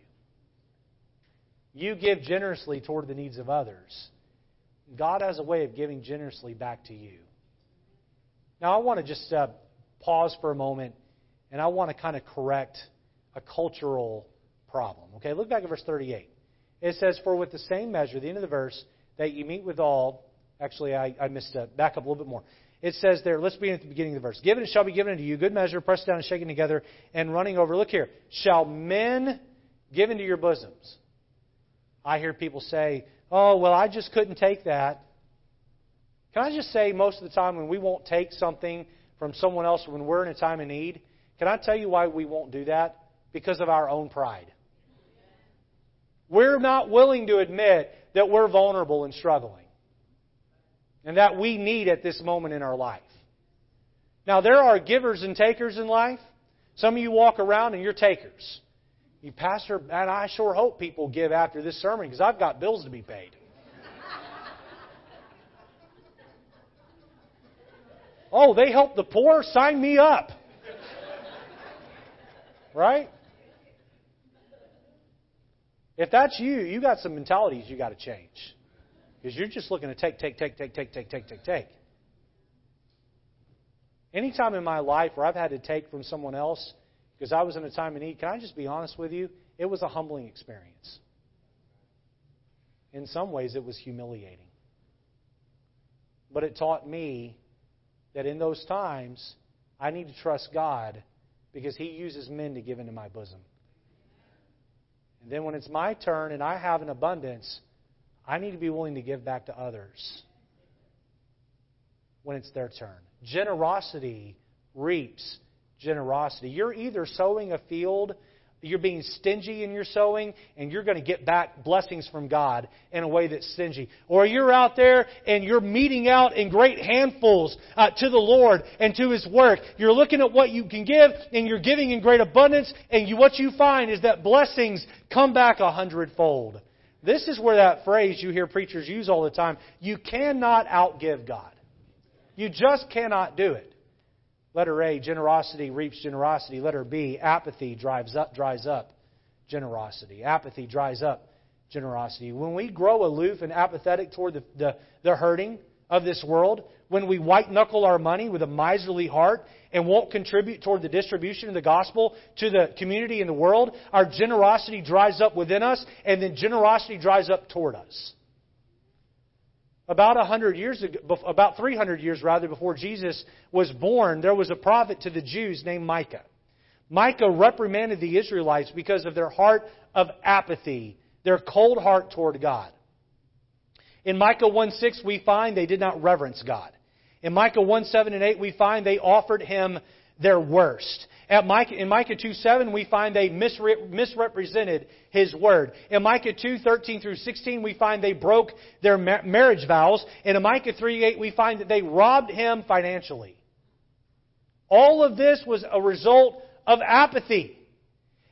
You give generously toward the needs of others God has a way of giving generously back to you. Now, I want to just uh, pause for a moment and I want to kind of correct a cultural problem. Okay, look back at verse 38. It says, For with the same measure, the end of the verse, that you meet with all. Actually, I, I missed a back up a little bit more. It says there, let's begin at the beginning of the verse. Given it shall be given unto you, good measure, pressed down and shaken together, and running over. Look here. Shall men give into your bosoms? I hear people say, oh, well, I just couldn't take that. Can I just say, most of the time when we won't take something from someone else when we're in a time of need, can I tell you why we won't do that? Because of our own pride. We're not willing to admit that we're vulnerable and struggling. And that we need at this moment in our life. Now, there are givers and takers in life. Some of you walk around and you're takers. You, Pastor, and I sure hope people give after this sermon because I've got bills to be paid. oh, they help the poor? Sign me up. right? If that's you, you got some mentalities you got to change. Because you're just looking to take, take, take, take, take, take, take, take, take. Anytime in my life where I've had to take from someone else, because I was in a time of need. Can I just be honest with you? It was a humbling experience. In some ways, it was humiliating. But it taught me that in those times, I need to trust God because He uses men to give into my bosom. And then when it's my turn and I have an abundance, I need to be willing to give back to others when it's their turn. Generosity reaps generosity. You're either sowing a field, you're being stingy in your sowing, and you're going to get back blessings from God in a way that's stingy. Or you're out there and you're meting out in great handfuls uh, to the Lord and to His work. You're looking at what you can give, and you're giving in great abundance, and you, what you find is that blessings come back a hundredfold. This is where that phrase you hear preachers use all the time you cannot outgive God. You just cannot do it. Letter A, generosity reaps generosity. Letter B, apathy drives up, dries up generosity. Apathy dries up generosity. When we grow aloof and apathetic toward the, the, the hurting of this world, when we white knuckle our money with a miserly heart and won't contribute toward the distribution of the gospel to the community and the world, our generosity dries up within us, and then generosity dries up toward us. About 100 years ago, about 300 years rather before Jesus was born, there was a prophet to the Jews named Micah. Micah reprimanded the Israelites because of their heart of apathy, their cold heart toward God. In Micah 1 6, we find they did not reverence God. In Micah 1 7 and 8, we find they offered him their worst. Micah, in Micah 2 7, we find they misre- misrepresented his word. In Micah 2 13 through 16, we find they broke their ma- marriage vows. And in Micah 3 8, we find that they robbed him financially. All of this was a result of apathy.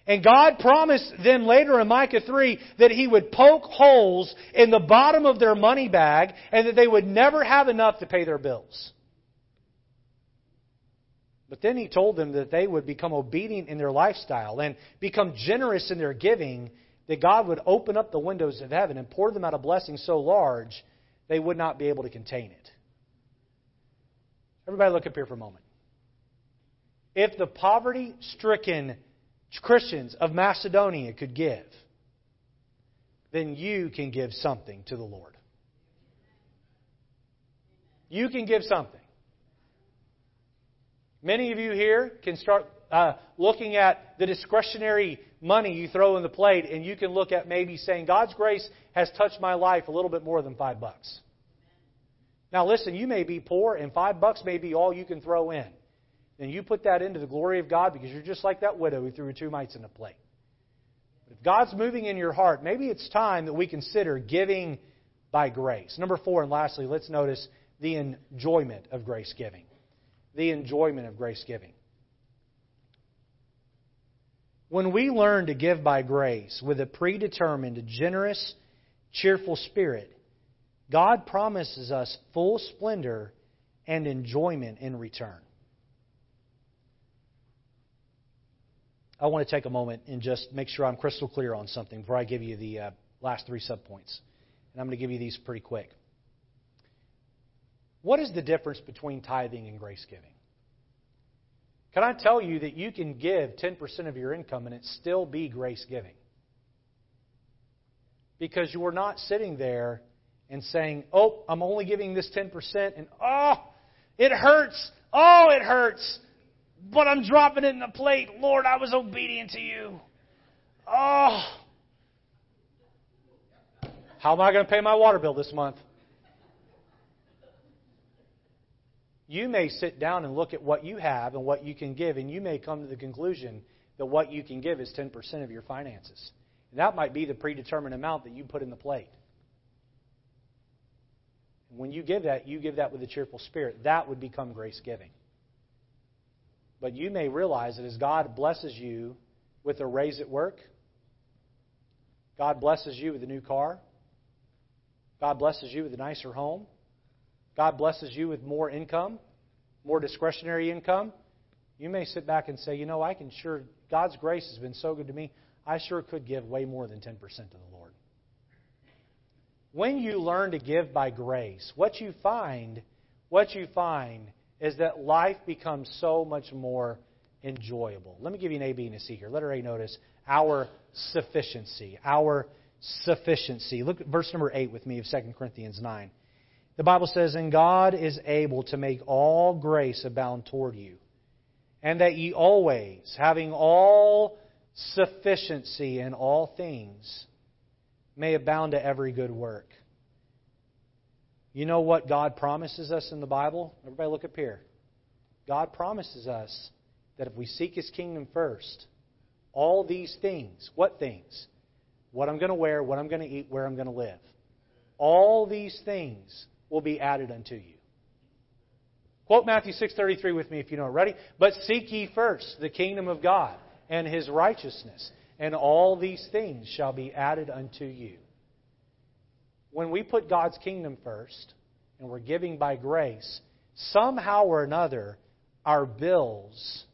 And God promised them later in Micah 3 that He would poke holes in the bottom of their money bag and that they would never have enough to pay their bills. But then He told them that they would become obedient in their lifestyle and become generous in their giving, that God would open up the windows of heaven and pour them out a blessing so large they would not be able to contain it. Everybody, look up here for a moment. If the poverty stricken Christians of Macedonia could give, then you can give something to the Lord. You can give something. Many of you here can start uh, looking at the discretionary money you throw in the plate, and you can look at maybe saying, God's grace has touched my life a little bit more than five bucks. Now, listen, you may be poor, and five bucks may be all you can throw in then you put that into the glory of God because you're just like that widow who threw two mites in a plate. If God's moving in your heart, maybe it's time that we consider giving by grace. Number four, and lastly, let's notice the enjoyment of grace giving. The enjoyment of grace giving. When we learn to give by grace with a predetermined, generous, cheerful spirit, God promises us full splendor and enjoyment in return. I want to take a moment and just make sure I'm crystal clear on something before I give you the uh, last three subpoints. And I'm going to give you these pretty quick. What is the difference between tithing and grace giving? Can I tell you that you can give 10% of your income and it still be grace giving? Because you are not sitting there and saying, oh, I'm only giving this 10%, and oh, it hurts. Oh, it hurts but I'm dropping it in the plate. Lord, I was obedient to you. Oh. How am I going to pay my water bill this month? You may sit down and look at what you have and what you can give, and you may come to the conclusion that what you can give is 10% of your finances. And that might be the predetermined amount that you put in the plate. When you give that, you give that with a cheerful spirit. That would become grace giving. But you may realize that as God blesses you with a raise at work, God blesses you with a new car, God blesses you with a nicer home, God blesses you with more income, more discretionary income, you may sit back and say, you know, I can sure, God's grace has been so good to me, I sure could give way more than 10% to the Lord. When you learn to give by grace, what you find, what you find is that life becomes so much more enjoyable. Let me give you an A, B, and a C here. Letter A, notice our sufficiency. Our sufficiency. Look at verse number 8 with me of 2 Corinthians 9. The Bible says, And God is able to make all grace abound toward you, and that ye always, having all sufficiency in all things, may abound to every good work. You know what God promises us in the Bible? Everybody look up here. God promises us that if we seek His kingdom first, all these things, what things? What I'm going to wear, what I'm going to eat, where I'm going to live. All these things will be added unto you. Quote Matthew 6:33 with me if you know it. Ready? But seek ye first the kingdom of God and his righteousness, and all these things shall be added unto you when we put God's kingdom first and we're giving by grace, somehow or another, our bills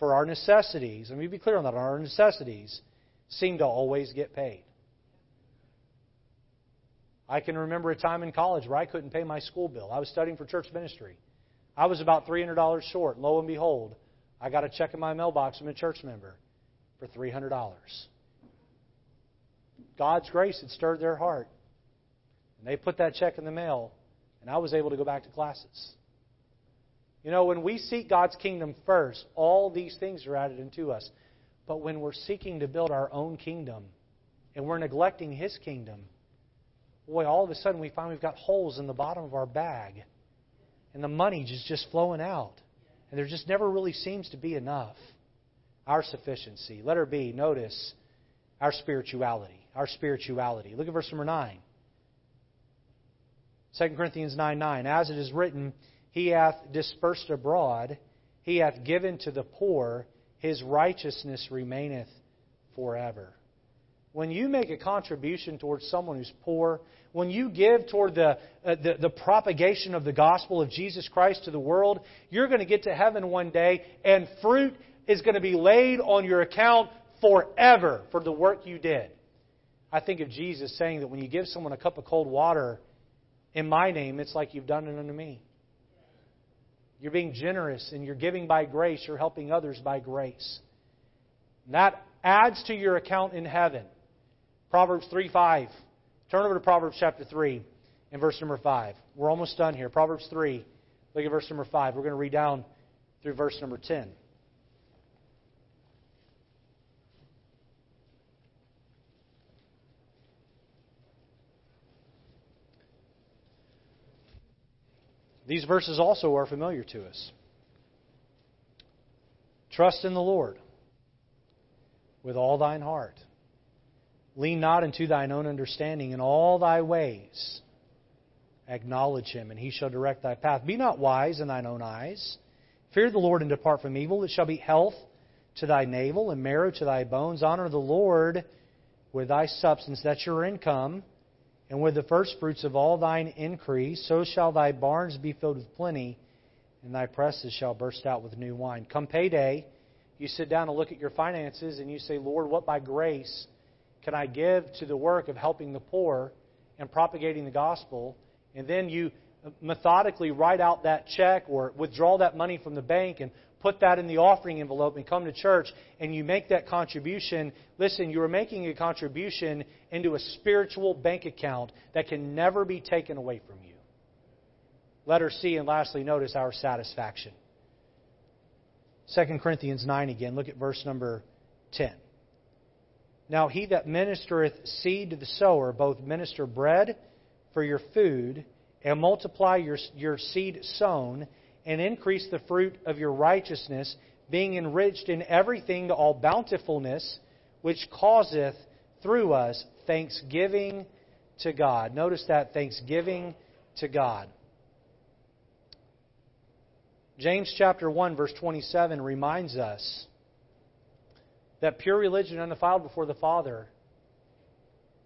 for our necessities, and me be clear on that, our necessities seem to always get paid. I can remember a time in college where I couldn't pay my school bill. I was studying for church ministry. I was about $300 short. Lo and behold, I got a check in my mailbox from a church member for $300. God's grace had stirred their heart. And they put that check in the mail, and I was able to go back to classes. You know, when we seek God's kingdom first, all these things are added into us. But when we're seeking to build our own kingdom and we're neglecting His kingdom, boy, all of a sudden we find we've got holes in the bottom of our bag. And the money is just flowing out. And there just never really seems to be enough. Our sufficiency. Letter B, notice our spirituality. Our spirituality. Look at verse number 9. 2 Corinthians 9 9. As it is written, He hath dispersed abroad, He hath given to the poor, His righteousness remaineth forever. When you make a contribution towards someone who's poor, when you give toward the, uh, the, the propagation of the gospel of Jesus Christ to the world, you're going to get to heaven one day, and fruit is going to be laid on your account forever for the work you did. I think of Jesus saying that when you give someone a cup of cold water in my name, it's like you've done it unto me. You're being generous and you're giving by grace. You're helping others by grace. And that adds to your account in heaven. Proverbs 3 5. Turn over to Proverbs chapter 3 and verse number 5. We're almost done here. Proverbs 3. Look at verse number 5. We're going to read down through verse number 10. These verses also are familiar to us. Trust in the Lord with all thine heart. Lean not into thine own understanding in all thy ways. Acknowledge him, and he shall direct thy path. Be not wise in thine own eyes. Fear the Lord and depart from evil. It shall be health to thy navel and marrow to thy bones. Honor the Lord with thy substance, that's your income and with the firstfruits of all thine increase, so shall thy barns be filled with plenty, and thy presses shall burst out with new wine. Come payday, you sit down and look at your finances, and you say, Lord, what by grace can I give to the work of helping the poor and propagating the gospel? And then you methodically write out that check or withdraw that money from the bank and put that in the offering envelope and come to church and you make that contribution, listen, you are making a contribution into a spiritual bank account that can never be taken away from you. Letter C, and lastly, notice our satisfaction. 2 Corinthians 9 again, look at verse number 10. Now he that ministereth seed to the sower, both minister bread for your food, and multiply your, your seed sown, and increase the fruit of your righteousness, being enriched in everything to all bountifulness, which causeth through us thanksgiving to God. Notice that thanksgiving to God. James chapter 1 verse 27 reminds us that pure religion undefiled before the Father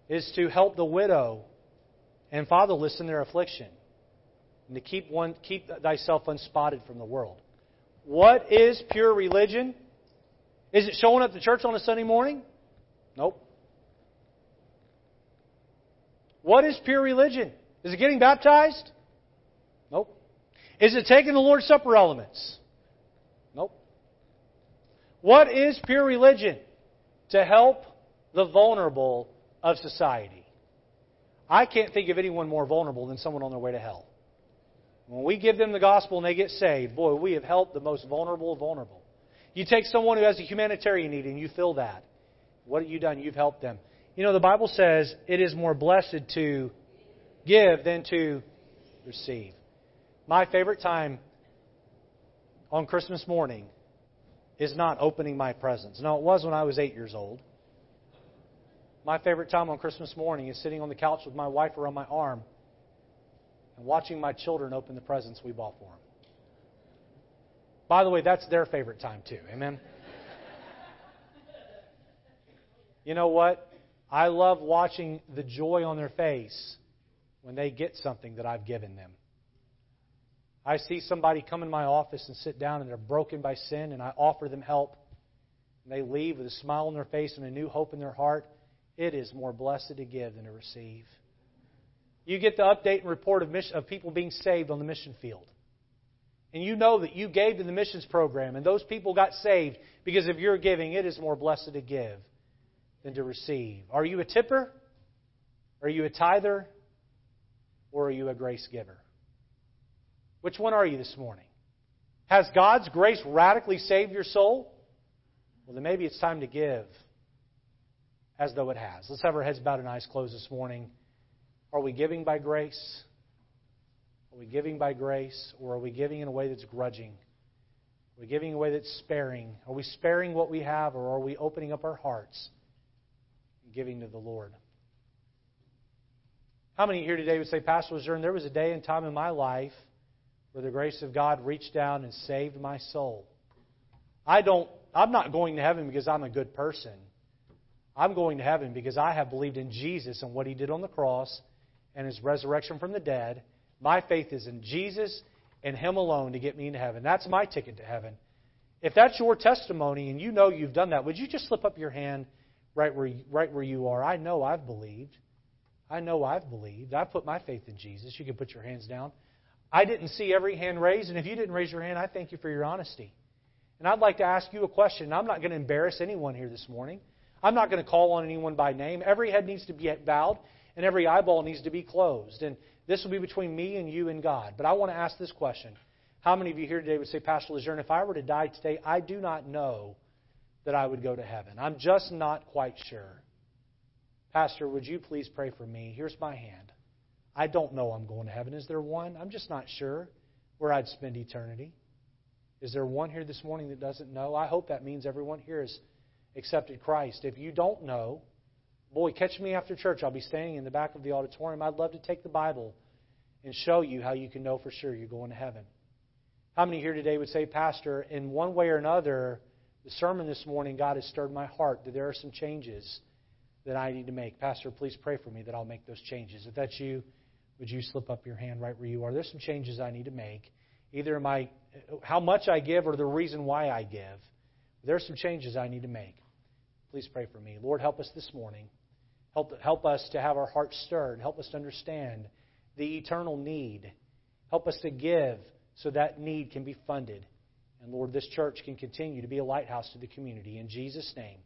is to help the widow and fatherless in their affliction and to keep, one, keep thyself unspotted from the world. What is pure religion? Is it showing up to church on a Sunday morning? Nope. What is pure religion? Is it getting baptized? Nope. Is it taking the Lord's Supper elements? What is pure religion? To help the vulnerable of society. I can't think of anyone more vulnerable than someone on their way to hell. When we give them the gospel and they get saved, boy, we have helped the most vulnerable of vulnerable. You take someone who has a humanitarian need and you fill that. What have you done? You've helped them. You know, the Bible says it is more blessed to give than to receive. My favorite time on Christmas morning is not opening my presents. No, it was when I was eight years old. My favorite time on Christmas morning is sitting on the couch with my wife around my arm and watching my children open the presents we bought for them. By the way, that's their favorite time too. Amen? you know what? I love watching the joy on their face when they get something that I've given them. I see somebody come in my office and sit down and they're broken by sin, and I offer them help. And they leave with a smile on their face and a new hope in their heart. It is more blessed to give than to receive. You get the update and report of, mission, of people being saved on the mission field. And you know that you gave to the missions program and those people got saved because of your giving. It is more blessed to give than to receive. Are you a tipper? Are you a tither? Or are you a grace giver? Which one are you this morning? Has God's grace radically saved your soul? Well, then maybe it's time to give as though it has. Let's have our heads bowed and eyes closed this morning. Are we giving by grace? Are we giving by grace, or are we giving in a way that's grudging? Are we giving in a way that's sparing? Are we sparing what we have, or are we opening up our hearts and giving to the Lord? How many here today would say, Pastor Lejeune, there was a day and time in my life where the grace of God reached down and saved my soul? I don't, I'm not going to heaven because I'm a good person. I'm going to heaven because I have believed in Jesus and what He did on the cross and His resurrection from the dead. My faith is in Jesus and Him alone to get me into heaven. That's my ticket to heaven. If that's your testimony and you know you've done that, would you just slip up your hand right where, right where you are? I know I've believed. I know I've believed. I've put my faith in Jesus. You can put your hands down. I didn't see every hand raised, and if you didn't raise your hand, I thank you for your honesty. And I'd like to ask you a question. I'm not going to embarrass anyone here this morning. I'm not going to call on anyone by name. Every head needs to be bowed, and every eyeball needs to be closed. And this will be between me and you and God. But I want to ask this question. How many of you here today would say, Pastor Lejeune, if I were to die today, I do not know that I would go to heaven. I'm just not quite sure. Pastor, would you please pray for me? Here's my hand. I don't know I'm going to heaven. Is there one? I'm just not sure where I'd spend eternity. Is there one here this morning that doesn't know? I hope that means everyone here has accepted Christ. If you don't know, boy, catch me after church. I'll be standing in the back of the auditorium. I'd love to take the Bible and show you how you can know for sure you're going to heaven. How many here today would say, Pastor, in one way or another, the sermon this morning, God has stirred my heart that there are some changes that I need to make? Pastor, please pray for me that I'll make those changes. If that's you, would you slip up your hand right where you are? There's some changes I need to make. Either my how much I give or the reason why I give. There's some changes I need to make. Please pray for me. Lord, help us this morning. Help, help us to have our hearts stirred. Help us to understand the eternal need. Help us to give so that need can be funded. And Lord, this church can continue to be a lighthouse to the community. In Jesus' name.